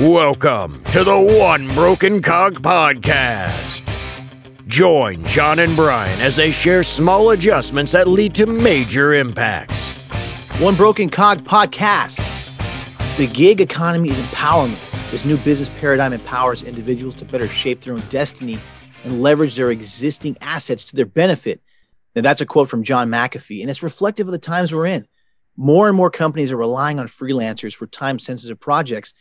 Welcome to the One Broken Cog Podcast. Join John and Brian as they share small adjustments that lead to major impacts. One Broken Cog Podcast. The gig economy is empowerment. This new business paradigm empowers individuals to better shape their own destiny and leverage their existing assets to their benefit. Now, that's a quote from John McAfee, and it's reflective of the times we're in. More and more companies are relying on freelancers for time sensitive projects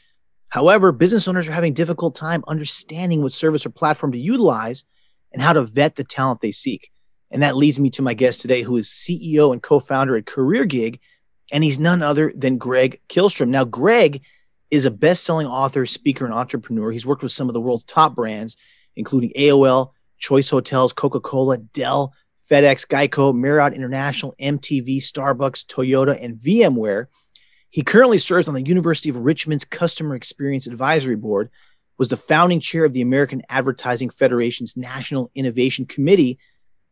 However, business owners are having difficult time understanding what service or platform to utilize and how to vet the talent they seek. And that leads me to my guest today, who is CEO and co-founder at Career Gig, and he's none other than Greg Kihlstrom. Now, Greg is a best-selling author, speaker, and entrepreneur. He's worked with some of the world's top brands, including AOL, Choice Hotels, Coca-Cola, Dell, FedEx, Geico, Marriott International, MTV, Starbucks, Toyota, and VMware. He currently serves on the University of Richmond's Customer Experience Advisory Board, was the founding chair of the American Advertising Federation's National Innovation Committee,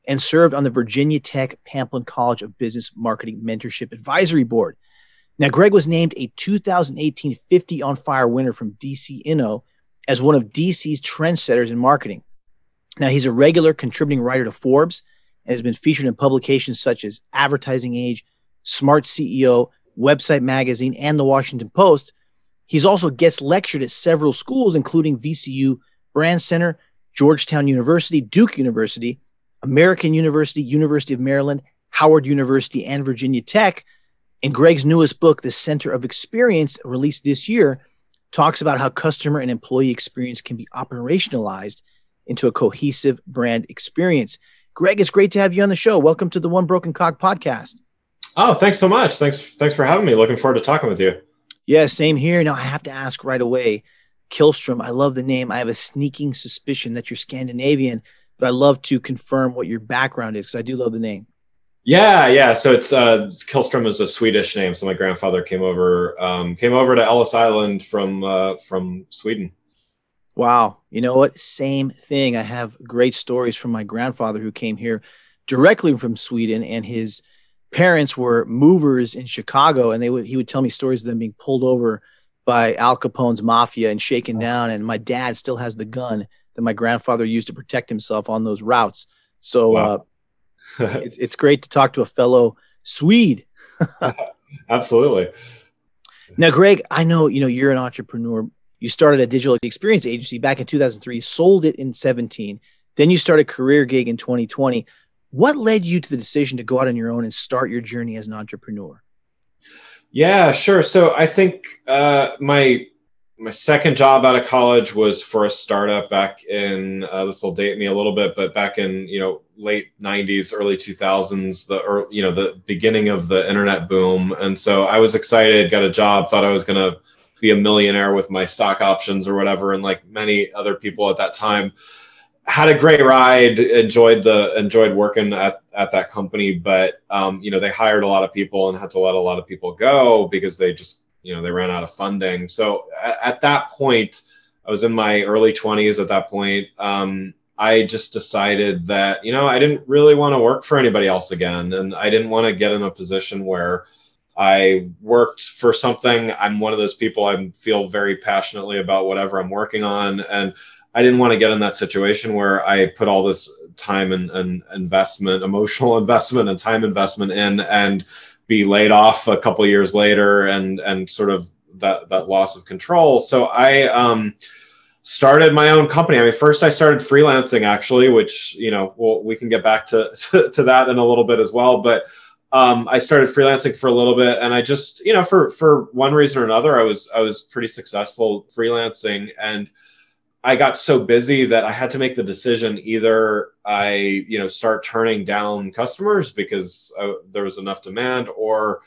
and served on the Virginia Tech Pamplin College of Business Marketing Mentorship Advisory Board. Now, Greg was named a 2018 50 on Fire winner from DC Inno as one of DC's trendsetters in marketing. Now, he's a regular contributing writer to Forbes and has been featured in publications such as Advertising Age, Smart CEO, Website Magazine, and the Washington Post. He's also guest lectured at several schools, including VCU Brand Center, Georgetown University, Duke University, American University, University of Maryland, Howard University, and Virginia Tech. And Greg's newest book, The Center of Experience, released this year, talks about how customer and employee experience can be operationalized into a cohesive brand experience. Greg, it's great to have you on the show. Welcome to the One Broken Cog podcast. Oh, thanks so much. Thanks, thanks for having me. Looking forward to talking with you. Yeah, same here. Now I have to ask right away, Kihlstrom. I love the name. I have a sneaking suspicion that you're Scandinavian, but I love to confirm what your background is because I do love the name. Yeah, yeah. So it's uh, Kihlstrom is a Swedish name. So my grandfather came over um, came over to Ellis Island from uh, from Sweden. Wow. You know what? Same thing. I have great stories from my grandfather who came here directly from Sweden and his parents were movers in Chicago, and they would he would tell me stories of them being pulled over by Al Capone's mafia and shaken down. And my dad still has the gun that my grandfather used to protect himself on those routes. So wow. uh, it, it's great to talk to a fellow Swede. Absolutely. Now, Greg, I know you know you're an entrepreneur. You started a digital experience agency back in 2003, sold it in 17. Then you started Career Gig in 2020. What led you to the decision to go out on your own and start your journey as an entrepreneur? Yeah, sure. So I think uh, my my second job out of college was for a startup back in uh, this will date me a little bit, but back in you know late '90s, early 2000s, the you know the beginning of the internet boom, and so I was excited, got a job, thought I was gonna be a millionaire with my stock options or whatever, and like many other people at that time had a great ride enjoyed the enjoyed working at, at that company but um, you know they hired a lot of people and had to let a lot of people go because they just you know they ran out of funding so at, at that point i was in my early 20s at that point um, i just decided that you know i didn't really want to work for anybody else again and i didn't want to get in a position where I worked for something. I'm one of those people I feel very passionately about whatever I'm working on. And I didn't want to get in that situation where I put all this time and, and investment, emotional investment and time investment in and be laid off a couple years later and and sort of that that loss of control. So I um, started my own company. I mean, first I started freelancing actually, which you know well, we can get back to, to, to that in a little bit as well. But um, I started freelancing for a little bit, and I just you know for for one reason or another, I was I was pretty successful freelancing and I got so busy that I had to make the decision either I, you know, start turning down customers because I, there was enough demand or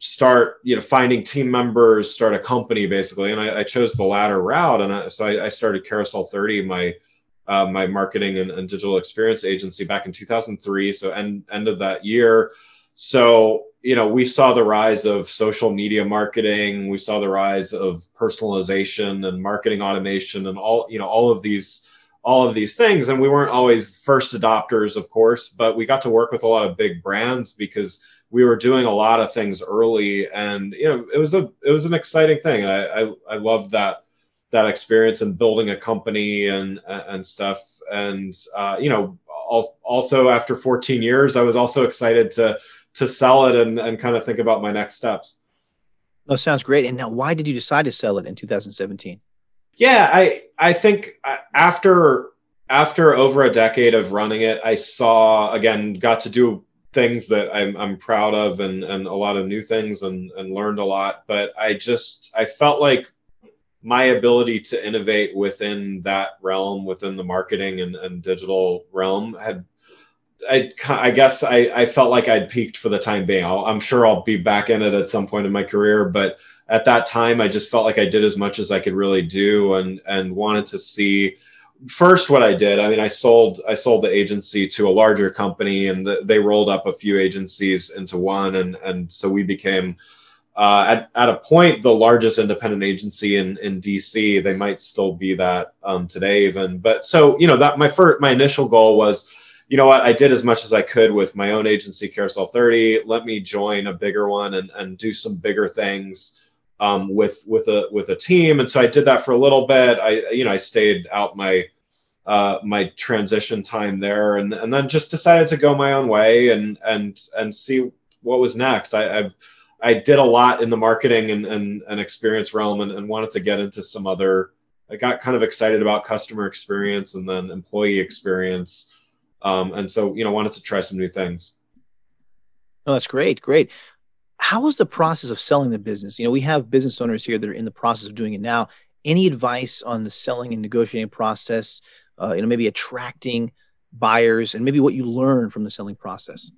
start, you know, finding team members, start a company basically. And I, I chose the latter route. And I, so I, I, started Carousel 30, my, uh, my marketing and, and digital experience agency back in 2003. So end, end of that year. So you know, we saw the rise of social media marketing, we saw the rise of personalization and marketing automation and all, you know, all of these all of these things and we weren't always first adopters of course, but we got to work with a lot of big brands because we were doing a lot of things early, and you know, it was a it was an exciting thing. I I, I loved that that experience and building a company and and stuff. And uh, you know, also after 14 years, I was also excited to to sell it and and kind of think about my next steps. Oh, sounds great. And now, why did you decide to sell it in 2017? Yeah, I I think uh, after after over a decade of running it, I saw again got to do things that I'm I'm proud of and and a lot of new things and and learned a lot. But I just I felt like my ability to innovate within that realm, within the marketing and, and digital realm, had I, I guess I, I felt like I'd peaked for the time being. i am sure I'll be back in it at some point in my career, but at that time, I just felt like I did as much as I could really do, and and wanted to see first what I did. I mean, I sold I sold the agency to a larger company, and the, they rolled up a few agencies into one, and and so we became uh, at, at a point the largest independent agency in, in DC. They might still be that um, today, even. But so you know that my first my initial goal was, you know what, I did as much as I could with my own agency, Carousel 30. Let me join a bigger one and and do some bigger things. Um, with with a with a team, and so I did that for a little bit. I you know I stayed out my uh, my transition time there, and and then just decided to go my own way and and and see what was next. I, I I did a lot in the marketing and, and, and experience realm and, and, wanted to get into some other. I got kind of excited about customer experience and then employee experience, um, and so you know wanted to try some new things. Oh, that's great, great. How was the process of selling the business? You know, we have business owners here that are in the process of doing it now. Any advice on the selling and negotiating process? Uh, you know, maybe attracting buyers and maybe what you learn from the selling process.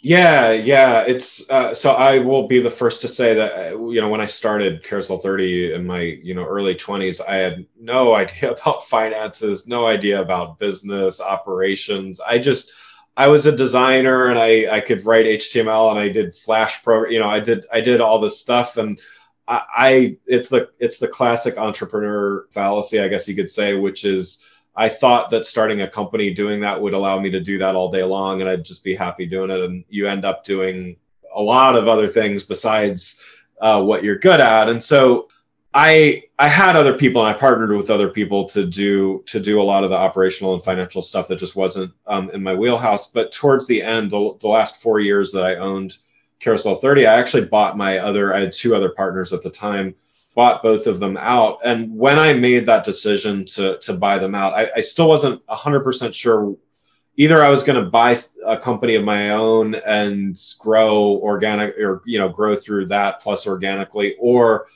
Yeah, yeah. It's uh, so I will be the first to say that uh, you know when I started Carousel 30 in my you know early 20s, I had no idea about finances, no idea about business operations. I just I was a designer and I I could write HTML and I did Flash pro. You know, I did I did all this stuff and I, I it's the it's the classic entrepreneur fallacy, I guess you could say, which is I thought that starting a company doing that would allow me to do that all day long and I'd just be happy doing it. And you end up doing a lot of other things besides uh, what you're good at. And so I I had other people and I partnered with other people to do to do a lot of the operational and financial stuff that just wasn't um, in my wheelhouse. But towards the end, the, the last four years that I owned Carousel 30, I actually bought my other. I had two other partners at the time bought both of them out. And when I made that decision to to buy them out, I, I still wasn't hundred percent sure. Either I was going to buy a company of my own and grow organic, or you know, grow through that plus organically, or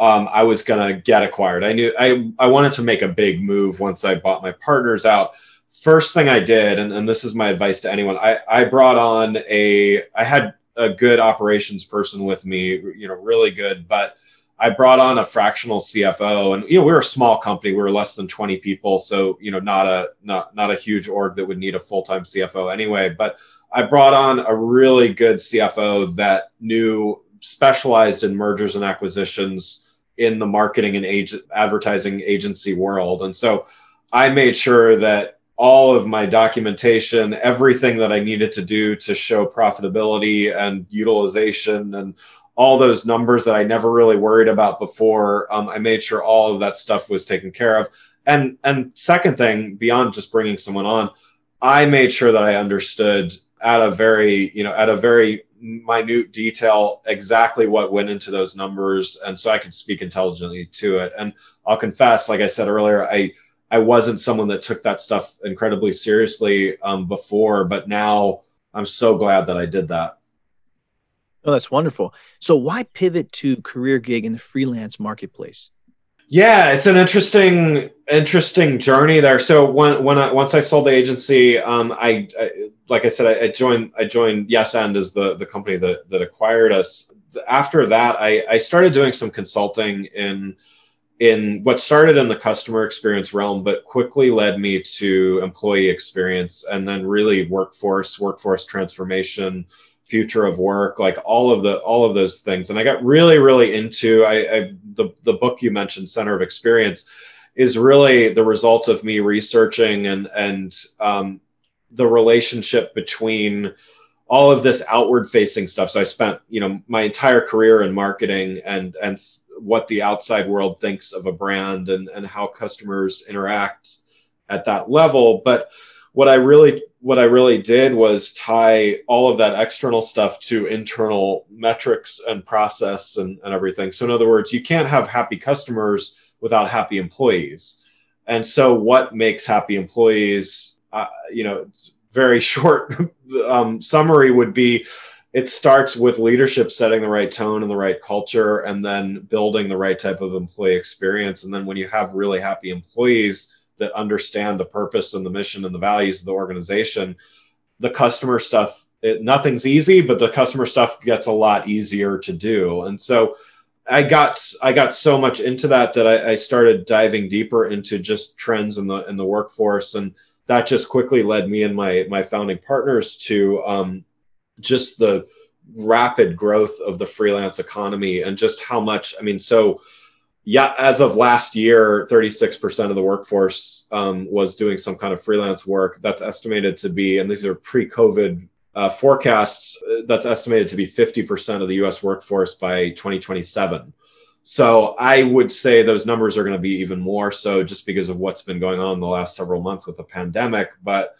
um, I was going to get acquired. I knew I I wanted to make a big move once I bought my partners out. First thing I did, and, and this is my advice to anyone, I I brought on a I had a good operations person with me, you know, really good, but I brought on a fractional CFO, and you know we were a small company. We were less than 20 people, so you know not a not not a huge org that would need a full time CFO anyway. But I brought on a really good CFO that knew specialized in mergers and acquisitions in the marketing and age, advertising agency world, and so I made sure that all of my documentation, everything that I needed to do to show profitability and utilization and all those numbers that I never really worried about before. Um, I made sure all of that stuff was taken care of. And and second thing, beyond just bringing someone on, I made sure that I understood at a very you know at a very minute detail exactly what went into those numbers, and so I could speak intelligently to it. And I'll confess, like I said earlier, I I wasn't someone that took that stuff incredibly seriously um, before, but now I'm so glad that I did that. Oh, that's wonderful. So why pivot to career gig in the freelance marketplace? Yeah, it's an interesting, interesting journey there. So when when I, once I sold the agency, um, I, I like I said, I, I, joined I joined Yes& as the the company that that acquired us. After that, I, I started doing some consulting in in what started in the customer experience realm, but quickly led me to employee experience and then really workforce workforce transformation future of work like all of the all of those things and i got really really into i, I the, the book you mentioned center of experience is really the result of me researching and and um, the relationship between all of this outward facing stuff. So I spent, you know, my entire career in marketing and and what the outside world thinks of a brand and and how customers interact at that level. But what I really what I really did was tie all of that external stuff to internal metrics and process and, and everything. So in other words, you can't have happy customers without happy employees. And so what makes happy employees, uh, you know, very short um, summary would be it starts with leadership setting the right tone and the right culture and then building the right type of employee experience and then when you have really happy employees that understand the purpose and the mission and the values of the organization the customer stuff it, nothing's easy but the customer stuff gets a lot easier to do. And so i got i got so much into that that I, I started diving deeper into just trends in the in the workforce. And that just quickly led me and my my founding partners to um, just the rapid growth of the freelance economy and just how much i mean so yeah, as of last year, 36% of the workforce um, was doing some kind of freelance work. That's estimated to be, and these are pre COVID uh, forecasts, uh, that's estimated to be 50% of the US workforce by 2027. So I would say those numbers are going to be even more so just because of what's been going on the last several months with the pandemic. But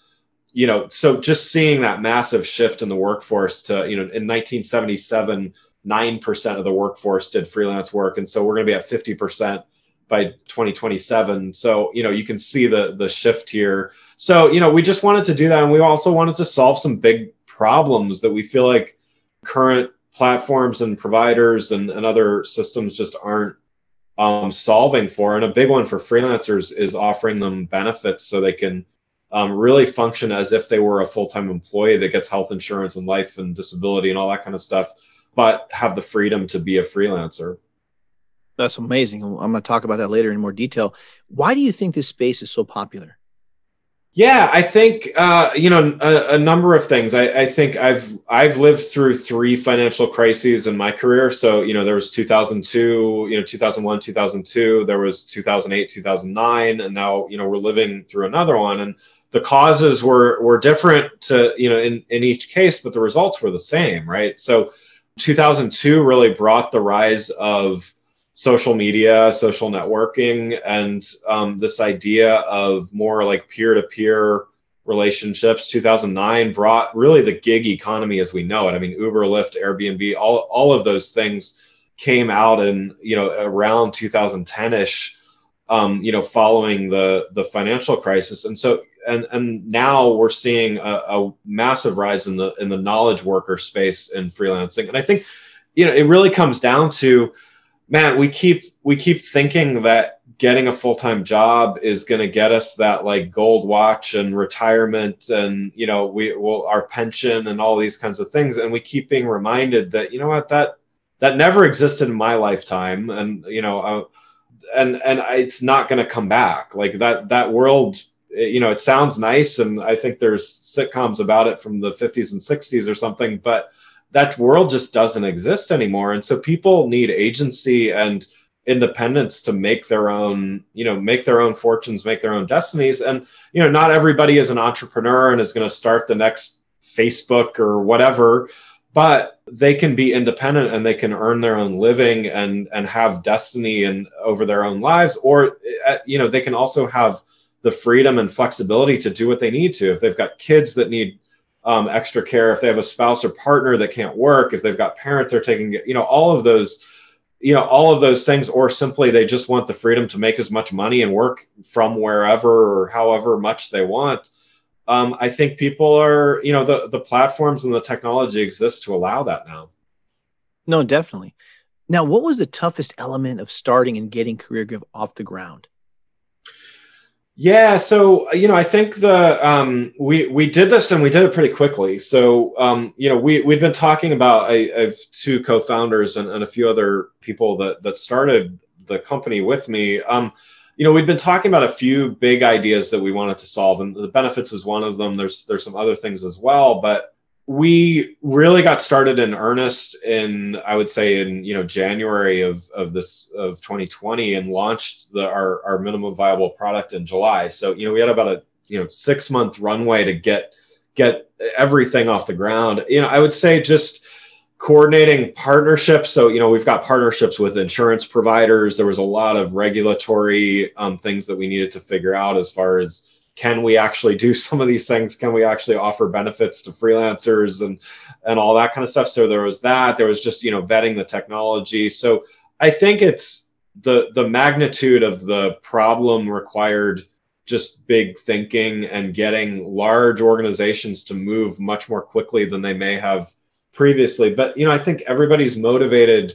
you know, so just seeing that massive shift in the workforce to, you know, in 1977, 9% of the workforce did freelance work. And so we're going to be at 50% by 2027. So, you know, you can see the the shift here. So, you know, we just wanted to do that and we also wanted to solve some big problems that we feel like current platforms and providers and, and other systems just aren't um, solving for. And a big one for freelancers is offering them benefits so they can um, really function as if they were a full-time employee that gets health insurance and life and disability and all that kind of stuff but have the freedom to be a freelancer. That's amazing. I'm going to talk about that later in more detail. Why do you think this space is so popular? Yeah, I think uh, you know a, a, number of things. I, I, think I've I've lived through three financial crises in my career. So you know there was 2002, you know 2001, 2002. There was 2008, 2009, and now you know we're living through another one. And the causes were were different to you know in in each case, but the results were the same, right? So 2002 really brought the rise of social media, social networking, and um, this idea of more like peer to peer relationships. 2009 brought really the gig economy as we know it. I mean, Uber, Lyft, Airbnb, all, all of those things came out in, you know, around 2010 ish, um, you know, following the, the financial crisis. And so and and now we're seeing a, a, massive rise in the in the knowledge worker space in freelancing. And i think you know it really comes down to man we keep we keep thinking that getting a full-time job is going to get us that like gold watch and retirement and you know we will our pension and all these kinds of things. And we keep being reminded that you know what that that never existed in my lifetime. And you know uh, and and it's not going to come back. Like that that world you know, it sounds nice, and I think there's sitcoms about it from the 50s and 60s or something, but that world just doesn't exist anymore. And so people need agency and independence to make their own, you know, make their own fortunes, make their own destinies. And, you know, not everybody is an entrepreneur and is going to start the next Facebook or whatever, but they can be independent and they can earn their own living and and have destiny and over their own lives or uh, you know they can also have the freedom and flexibility to do what they need to. If they've got kids that need um, extra care, if they have a spouse or partner that can't work, if they've got parents that are taking, you know, all of those, you know, all of those things, or simply they just want the freedom to make as much money and work from wherever or however much they want. Um, I think people are, you know, the the platforms and the technology exists to allow that now. No, definitely. Now, what was the toughest element of starting and getting Career Gig off the ground? Yeah, so you know, I think the um, we we did this and we did it pretty quickly. So um, you know, we we've been talking about I, I have two co-founders and, and, a few other people that that started the company with me. Um, you know, we've been talking about a few big ideas that we wanted to solve, and the benefits was one of them. There's there's some other things as well, but we really got started in earnest in i would say in you know january of of this of 2020 and launched the our, our minimum viable product in july so you know we had about a you know six month runway to get get everything off the ground. You know, I would say just coordinating partnerships. So, you know, we've got partnerships with insurance providers. There was a lot of regulatory um, things that we needed to figure out as far as can we actually do some of these things? Can we actually offer benefits to freelancers and and all that kind of stuff? So there was that. There was just you know vetting the technology. So I think it's the the magnitude of the problem required just big thinking and getting large organizations to move much more quickly than they may have previously. But you know, I think everybody's motivated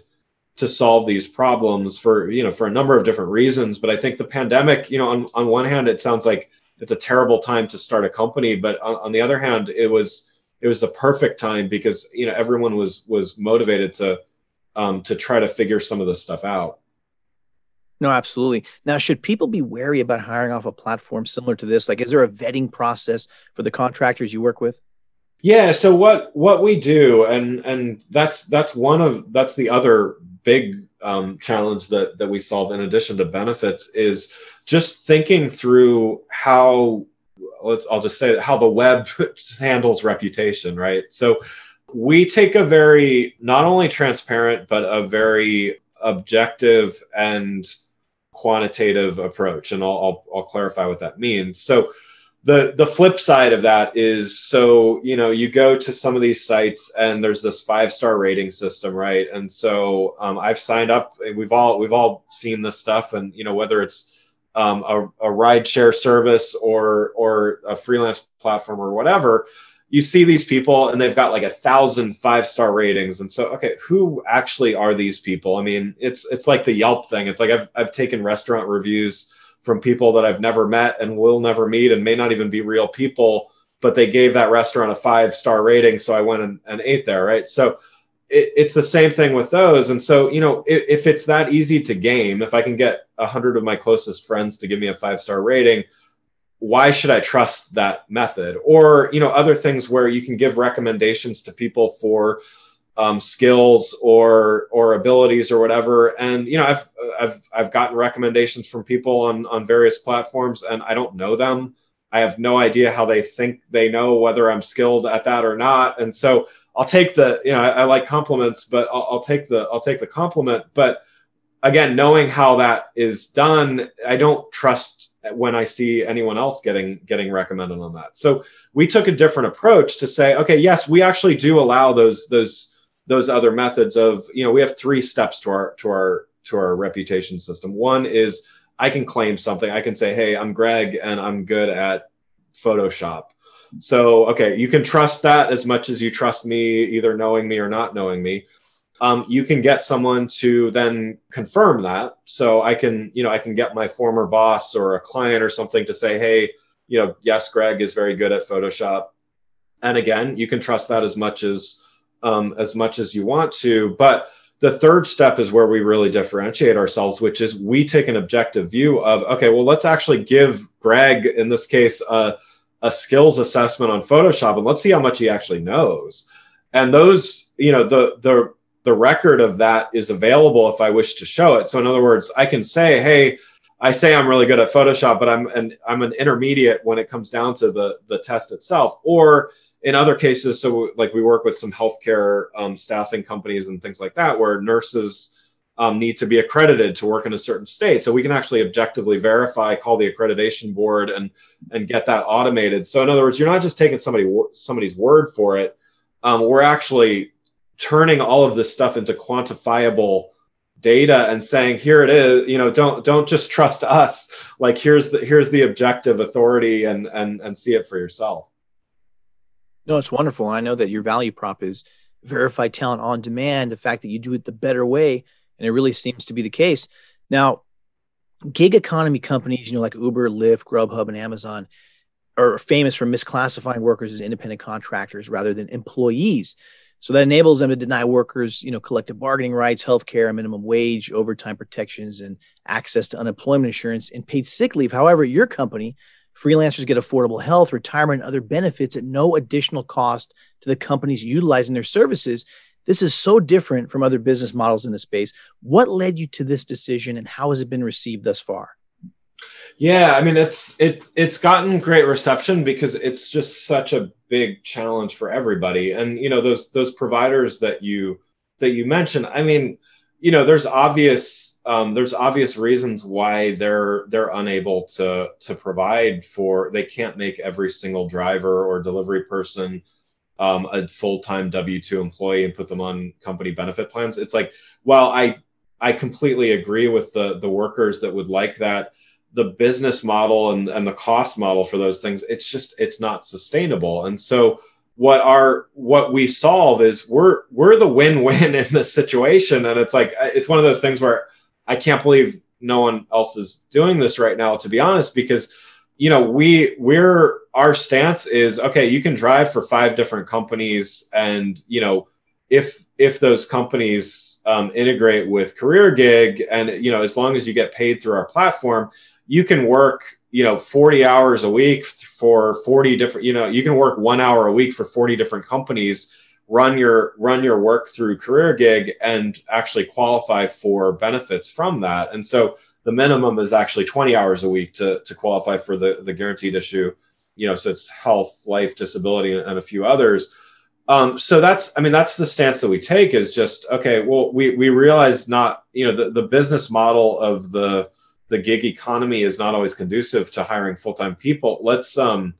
to solve these problems for you know for a number of different reasons. But I think the pandemic, you know, on on one hand, it sounds like it's a terrible time to start a company, but on, on the other hand, it was it was the perfect time because you know everyone was was motivated to um, to try to figure some of this stuff out. No, absolutely. Now, should people be wary about hiring off a platform similar to this? Like, is there a vetting process for the contractors you work with? Yeah. So what what we do, and and that's that's one of that's the other big um, challenge that that we solve in addition to benefits is just thinking through how let's I'll just say how the web handles reputation, right? So we take a very not only transparent but a very objective and quantitative approach, and I'll, I'll, I'll clarify what that means. So the the flip side of that is so you know you go to some of these sites and there's this five star rating system right and so um, i've signed up we've all we've all seen this stuff and you know whether it's um, a, a ride share service or or a freelance platform or whatever you see these people and they've got like a thousand five star ratings and so okay who actually are these people i mean it's it's like the yelp thing it's like i've, I've taken restaurant reviews from people that I've never met and will never meet and may not even be real people, but they gave that restaurant a five star rating. So I went and, and ate there. Right. So it, it's the same thing with those. And so, you know, if, if it's that easy to game, if I can get a hundred of my closest friends to give me a five star rating, why should I trust that method? Or, you know, other things where you can give recommendations to people for, um, skills or or abilities or whatever. And you know, I've I've I've gotten recommendations from people on on various platforms, and I don't know them. I have no idea how they think they know whether I'm skilled at that or not. And so I'll take the you know I, I like compliments, but I'll, I'll take the I'll take the compliment. But again, knowing how that is done, I don't trust when I see anyone else getting getting recommended on that. So we took a different approach to say, okay, yes, we actually do allow those those those other methods of you know we have three steps to our to our to our reputation system one is i can claim something i can say hey i'm greg and i'm good at photoshop so okay you can trust that as much as you trust me either knowing me or not knowing me. Um, you can get someone to then confirm that. So i can you know i can get my former boss or a client or something to say hey you know yes greg is very good at photoshop. And again you can trust that as much as um, as much as you want to. But the third step is where we really differentiate ourselves, which is we take an objective view of, okay, well, let's actually give Greg, in this case, a, a skills assessment on Photoshop and let's see how much he actually knows. And those, you know, the, the, the record of that is available if I wish to show it. So in other words, I can say, hey, I say I'm really good at Photoshop, but I'm an I'm an intermediate when it comes down to the the test itself. Or in other cases, so like we work with some healthcare um, staffing companies and things like that, where nurses um, need to be accredited to work in a certain state. So we can actually objectively verify, call the accreditation board, and and get that automated. So in other words, you're not just taking somebody somebody's word for it. Um, we're actually turning all of this stuff into quantifiable data and saying here it is you know don't don't just trust us like here's the here's the objective authority and and and see it for yourself no, it's wonderful. I know that your value prop is verified talent on demand, the fact that you do it the better way. And it really seems to be the case. Now, gig economy companies, you know, like Uber, Lyft, Grubhub, and Amazon are famous for misclassifying workers as independent contractors rather than employees. So that enables them to deny workers, you know, collective bargaining rights, health care, minimum wage, overtime protections, and access to unemployment insurance and paid sick leave. However, your company Freelancers get affordable health, retirement, and other benefits at no additional cost to the companies utilizing their services. This is so different from other business models in the space. What led you to this decision and how has it been received thus far? Yeah, I mean it's it it's gotten great reception because it's just such a big challenge for everybody. And you know those those providers that you that you mentioned. I mean, you know, there's obvious um, there's obvious reasons why they're they're unable to to provide for. They can't make every single driver or delivery person um, a full time W two employee and put them on company benefit plans. It's like, while I I completely agree with the the workers that would like that the business model and, and the cost model for those things it's just it's not sustainable and so what our what we solve is we're we're the win-win in this situation and it's like it's one of those things where i can't believe no one else is doing this right now to be honest because you know we we're our stance is okay you can drive for five different companies and you know if if those companies um, integrate with career gig and you know as long as you get paid through our platform you can work you know 40 hours a week for 40 different you know you can work one hour a week for 40 different companies run your run your work through career gig and actually qualify for benefits from that. And so the minimum is actually 20 hours a week to, to qualify for the, the guaranteed issue you know so it's health life disability and a few others. Um, so that's i mean that's the stance that we take is just okay well we we realize not you know the, the business model of the the gig economy is not always conducive to hiring full-time people. Let's um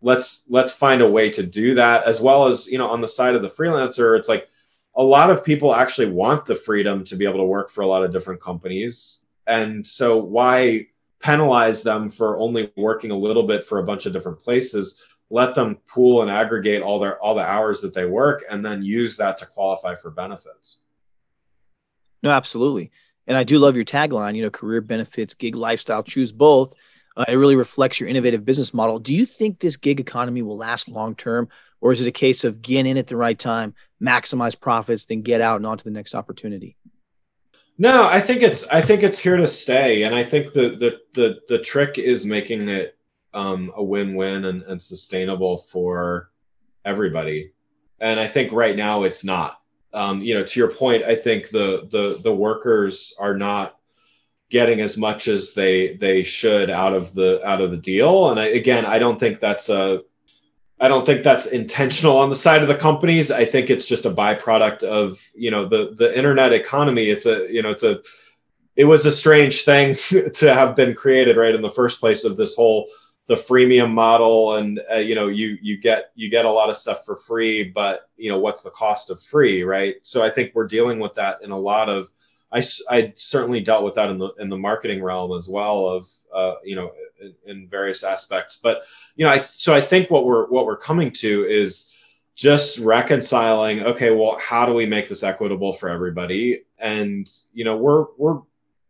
let's let's find a way to do that as well as you know on the side of the freelancer it's like a lot of people actually want the freedom to be able to work for a lot of different companies and so why penalize them for only working a little bit for a bunch of different places let them pool and aggregate all their all the hours that they work and then use that to qualify for benefits no absolutely and I do love your tagline, you know, career benefits, gig lifestyle, choose both. Uh, it really reflects your innovative business model. Do you think this gig economy will last long term, or is it a case of get in at the right time, maximize profits, then get out and on to the next opportunity? No, I think it's I think it's here to stay, and I think the the the the trick is making it um, a win-win and, and sustainable for everybody. And I think right now it's not um, you know, to your point, I think the the the workers are not getting as much as they they should out of the out of the deal. And I, again, I don't think that's a I don't think that's intentional on the side of the companies. I think it's just a byproduct of you know the the internet economy. It's a you know it's a it was a strange thing to have been created right in the first place of this whole the freemium model and uh, you know you you get you get a lot of stuff for free but you know what's the cost of free right so i think we're dealing with that in a lot of i i certainly dealt with that in the in the marketing realm as well of uh, you know in, in various aspects. But you know i so i think what we're what we're coming to is just reconciling okay well how do we make this equitable for everybody? And you know we're we're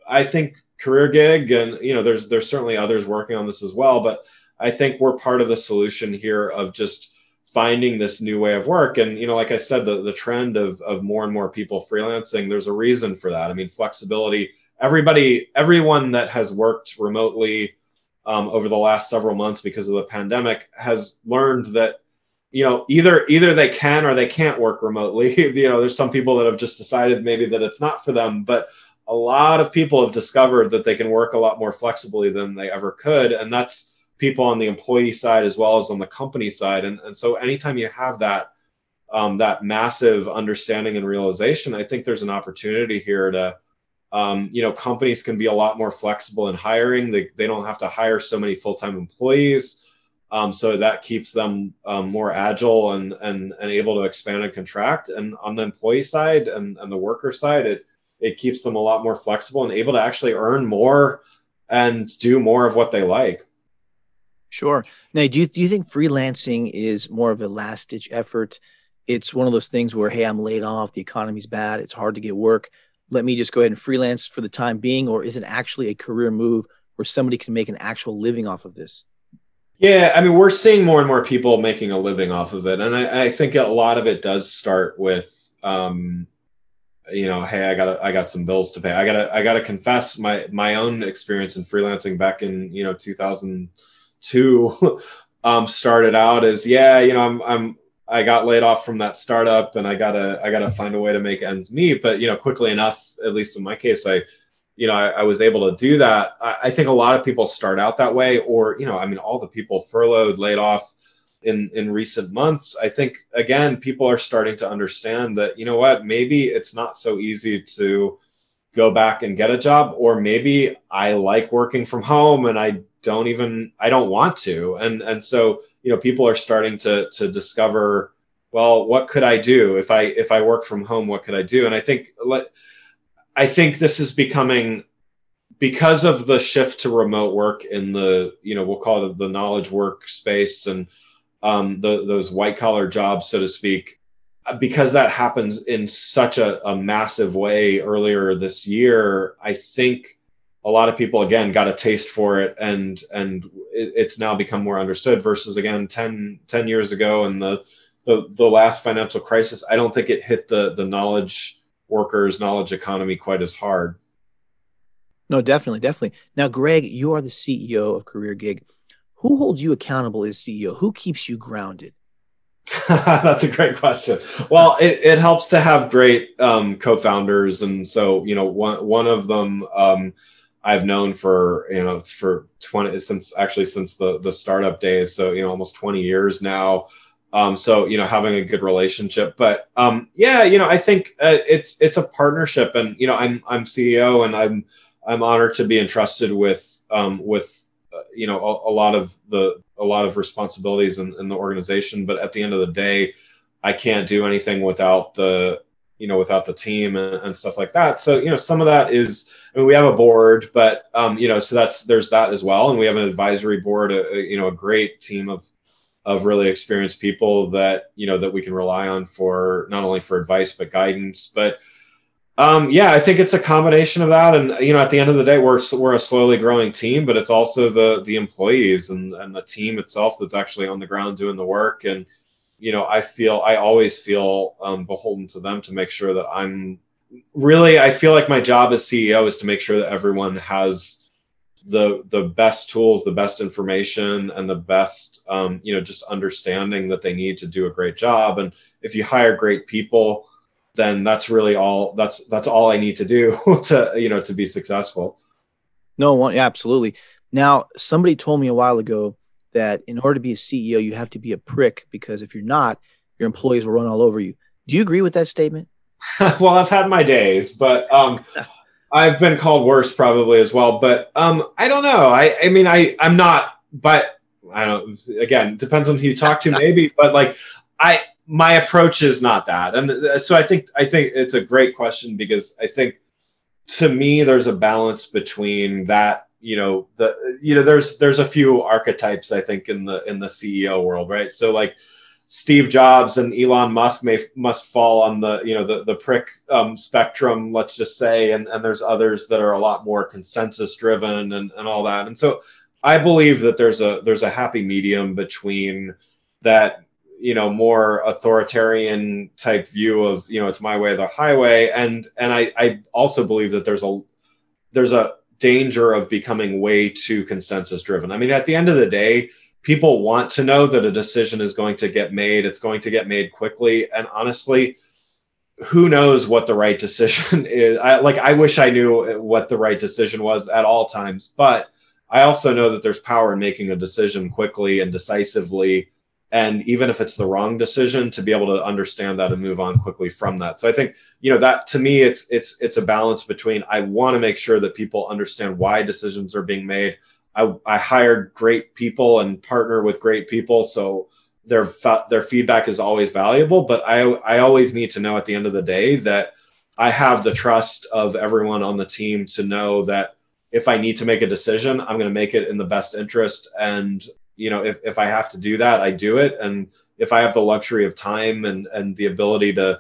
i think career gig and you know there's there's certainly others working on this as well but i think we're part of the solution here of just finding this new way of work. And you know like i said the, the trend of, of more and more people freelancing there's a reason for that. I mean flexibility everybody everyone that has worked remotely um, over the last several months because of the pandemic has learned that you know either either they can or they can't work remotely. You know there's some people that have just decided maybe that it's not for them but a lot of people have discovered that they can work a lot more flexibly than they ever could. And that's people on the employee side as well as on the company side. And, and so anytime you have that, um, that massive understanding and realization, I think there's an opportunity here to, um, you know, companies can be a lot more flexible in hiring. They, they don't have to hire so many full-time employees. Um, so that keeps them um, more agile and, and, and able to expand and contract. And on the employee side and, and the worker side, it, it keeps them a lot more flexible and able to actually earn more and do more of what they like. Sure. Now, do you, do you think freelancing is more of a last ditch effort? It's one of those things where, hey, I'm laid off, the economy's bad, it's hard to get work. Let me just go ahead and freelance for the time being, or is it actually a career move where somebody can make an actual living off of this? Yeah, I mean, we're seeing more and more people making a living off of it, and I, I think a lot of it does start with um, you know, hey, I got I got some bills to pay. I gotta I gotta confess my my own experience in freelancing back in you know 2002 um, started out as yeah, you know, I'm I'm I got laid off from that startup and I gotta I gotta find a way to make ends meet. But you know, quickly enough, at least in my case, I you know I, I was able to do that. I, I think a lot of people start out that way, or you know, I mean, all the people furloughed, laid off in in recent months i think again people are starting to understand that you know what maybe it's not so easy to go back and get a job or maybe i like working from home and i don't even i don't want to. And and so you know people are starting to to discover well what could i do? If i if i work from home what could i do? And i think i think this is becoming because of the shift to remote work in the you know we'll call it the knowledge work space and um, the, those white collar jobs so to speak because that happens in such a, a massive way earlier this year i think a lot of people again got a taste for it and and it, it's now become more understood versus again 10 10 years ago and the, the the last financial crisis. I don't think it hit the the knowledge workers knowledge economy quite as hard. No definitely definitely. Now greg you are the ceo of career gig. Who holds you accountable as ceo who keeps you grounded That's a great question. Well, it, it helps to have great um, co-founders, and so you know one one of them um, I've known for you know for twenty since actually since the the startup days, so you know almost twenty years now. Um, so you know having a good relationship, but um, yeah, you know I think uh, it's it's a partnership, and you know I'm I'm CEO, and I'm I'm honored to be entrusted with um, with you know a, a lot of the a lot of responsibilities in, in the organization. But at the end of the day, I can't do anything without the you know without the team and, and, stuff like that so you know some of that is I mean, we have a board but um, you know so that's there's that as well and we have an advisory board a, a, you know a great team of of really experienced people that you know that we can rely on for not only for advice but guidance but um, yeah, I think it's a combination of that, and you know, at the end of the day, we're we're a slowly growing team, but it's also the the employees and and the team itself that's actually on the ground doing the work. And you know, I feel I always feel um, beholden to them to make sure that I'm really. I feel like my job as CEO is to make sure that everyone has the the best tools, the best information, and the best um, you know just understanding that they need to do a great job. And if you hire great people then that's really all that's that's all I need to do to you know to be successful. No one yeah, absolutely. Now somebody told me a while ago that in order to be a CEO you have to be a prick because if you're not, your employees will run all over you. Do you agree with that statement? well, I've had my days, but um I've been called worse probably as well, but um I don't know. I I mean I I'm not but I don't again, depends on who you talk to maybe, but like I my approach is not that. And uh, so i think i think it's a great question because i think to me there's a balance between that you know the you know there's there's a few archetypes i think in the in the ceo world right? So like steve jobs and elon musk may must fall on the you know the the prick um, spectrum let's just say. And and there's others that are a lot more consensus driven and and all that. And so i believe that there's a there's a happy medium between that you know more authoritarian type view of you know it's my way or the highway. And and i i also believe that there's a there's a danger of becoming way too consensus driven. I mean at the end of the day people want to know that a decision is going to get made. It's going to get made quickly. And honestly who knows what the right decision is? I like i wish i knew what the right decision was at all times. But i also know that there's power in making a decision quickly and decisively and even if it's the wrong decision to be able to understand that and move on quickly from that. So i think you know that to me it's it's it's a balance between i want to make sure that people understand why decisions are being made. I i hired great people and partner with great people so their their feedback is always valuable. But i i always need to know at the end of the day that i have the trust of everyone on the team to know that if i need to make a decision i'm going to make it in the best interest and you know if, if i have to do that i do it. And if i have the luxury of time and and the ability to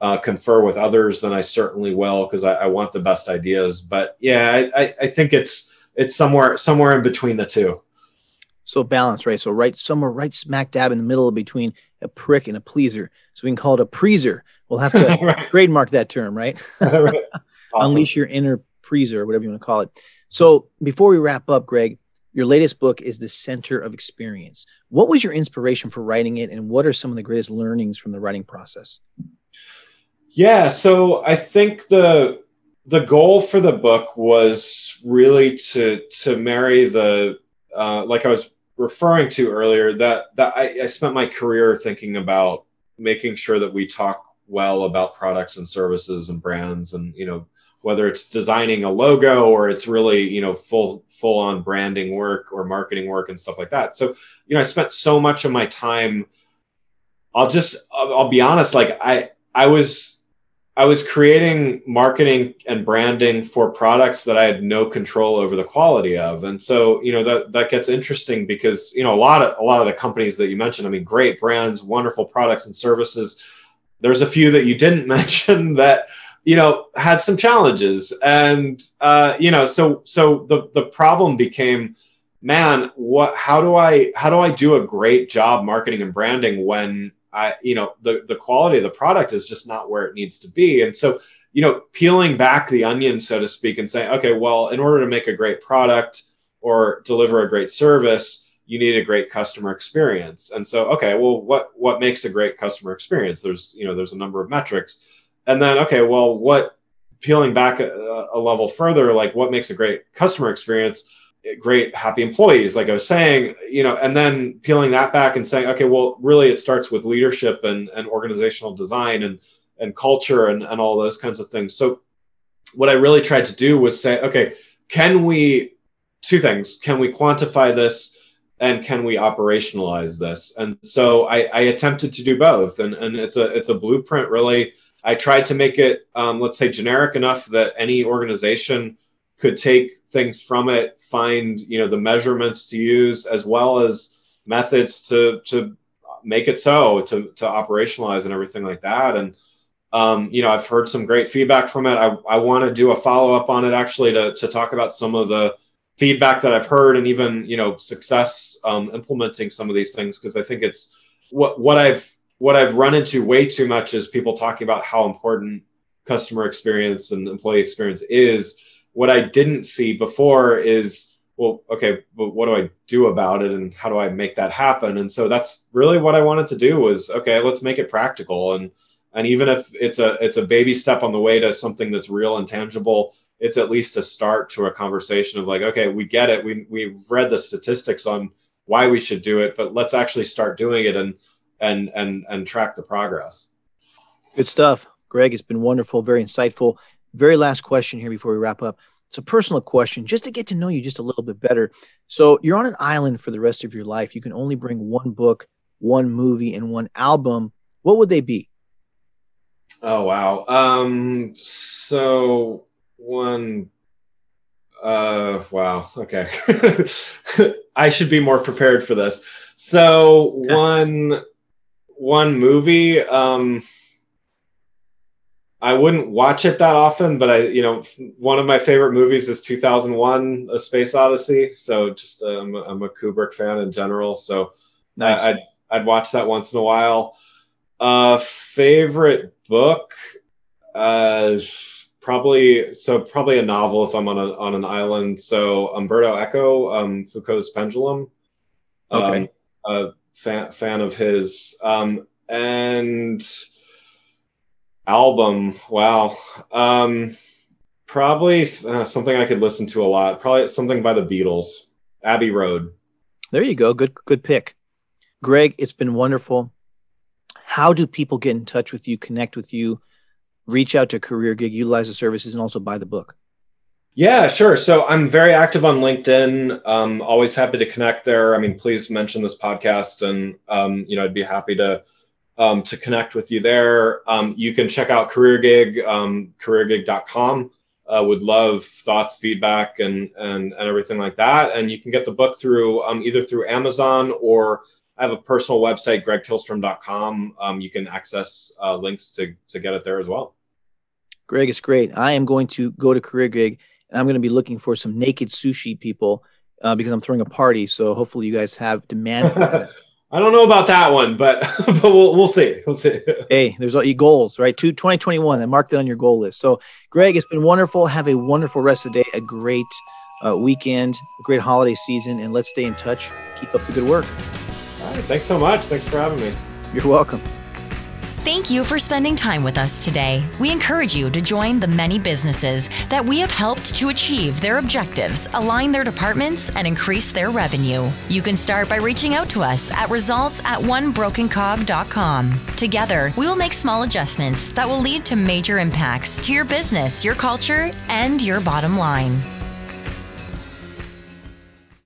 uh, confer with others then i certainly will because I, I, want the best ideas. But yeah I, I think it's it's somewhere somewhere in between the two. So balance right? So right somewhere right smack dab in the middle between a prick and a pleaser. So we can call it a preaser. We'll have to right. trademark that term right, right. Awesome. unleash your inner preaser or whatever you want to call it. So before we wrap up greg your latest book is The Center of Experience. What was your inspiration for writing it, and what are some of the greatest learnings from the writing process? Yeah, so I think the the goal for the book was really to to marry the uh, like I was referring to earlier that that I, I spent my career thinking about making sure that we talk well about products and services and brands and you know whether it's designing a logo or it's really you know full full on branding work or marketing work and stuff like that so you know i spent so much of my time i'll just i'll, be honest like i i was I was creating marketing and branding for products that I had no control over the quality of. And so, you know, that that gets interesting because, you know, a lot of a lot of the companies that you mentioned, I mean, great brands, wonderful products and services. There's a few that you didn't mention that, you know, had some challenges. And uh, you know, so so the the problem became man, what how do I how do I do a great job marketing and branding when I, you know, the the quality of the product is just not where it needs to be. And so, you know, peeling back the onion, so to speak, and saying, okay, well, in order to make a great product or deliver a great service, you need a great customer experience. And so, okay, well, what what makes a great customer experience? There's, you know, there's a number of metrics. And then, okay, well, what peeling back a, a level further, like what makes a great customer experience? Eh, great happy employees like i was saying you know and then peeling that back and saying okay well really it starts with leadership and, and organizational design and and culture and, and all those kinds of things so what i really tried to do was say okay can we two things can we quantify this and can we operationalize this and so i, I attempted to do both and, and it's a it's a blueprint really i tried to make it um, let's say generic enough that any organization could take things from it, find you know the measurements to use as well as methods to to make it so to to operationalize and everything like that. And um, you know, I've heard some great feedback from it. I, I want to do a follow up on it actually to to talk about some of the feedback that I've heard and even you know success um, implementing some of these things because I think it's what what I've what I've run into way too much is people talking about how important customer experience and employee experience is what I didn't see before is, well, okay, but what do I do about it and how do I make that happen? And so that's really what I wanted to do was, okay, let's make it practical. And, and even if it's a, it's a baby step on the way to something that's real and tangible, it's at least a start to a conversation of like, okay, we get it. We, we've read the statistics on why we should do it, but let's actually start doing it and, and, and, and track the progress. Good stuff. Greg, it's been wonderful, very insightful. Very last question here before we wrap up. It's a personal question just to get to know you just a little bit better. So, you're on an island for the rest of your life. You can only bring one book, one movie, and one album. What would they be? Oh, wow. Um, so, one uh wow okay i should be more prepared for this so one one movie um I wouldn't watch it that often, but I, you know, one of my favorite movies is 2001: A Space Odyssey. So just um, I'm a Kubrick fan in general. So nice. I, would I'd watch that once in a while. Uh, favorite book, uh, probably so probably a novel if I'm on a, on an island. So Umberto Eco, um, Foucault's Pendulum. Okay. Um, a fan fan of his, um, and album wow. Um probably uh, something i could listen to a lot. Probably something by the beatles. Abbey road. There you go. Good good pick. Greg it's been wonderful. How do people get in touch with you connect with you reach out to career gig utilize the services and also buy the book yeah sure so i'm very active on linkedin um, always happy to connect there i mean please mention this podcast and um, you know i'd be happy to um, to connect with you there. Um, you can check out Career Gig, um, careergig.com. Uh, would love thoughts, feedback, and, and and everything like that. And you can get the book through um, either through Amazon or I have a personal website, gregkihlstrom.com. Um, you can access uh, links to to get it there as well. Greg, it's great. I am going to go to Career Gig and I'm going to be looking for some naked sushi people uh, because I'm throwing a party. So hopefully you guys have demand for that. I don't know about that one, but but we'll we'll see. We'll see. hey, there's all your goals, right? To 2021, and mark that on your goal list. So, Greg, it's been wonderful. Have a wonderful rest of the day, a great uh, weekend, a great holiday season, and let's stay in touch. Keep up the good work. All right. Thanks so much. Thanks for having me. You're welcome. Thank you for spending time with us today. We encourage you to join the many businesses that we have helped to achieve their objectives, align their departments, and increase their revenue. You can start by reaching out to us at results at onebrokencog.com. Together, we will make small adjustments that will lead to major impacts to your business, your culture, and your bottom line.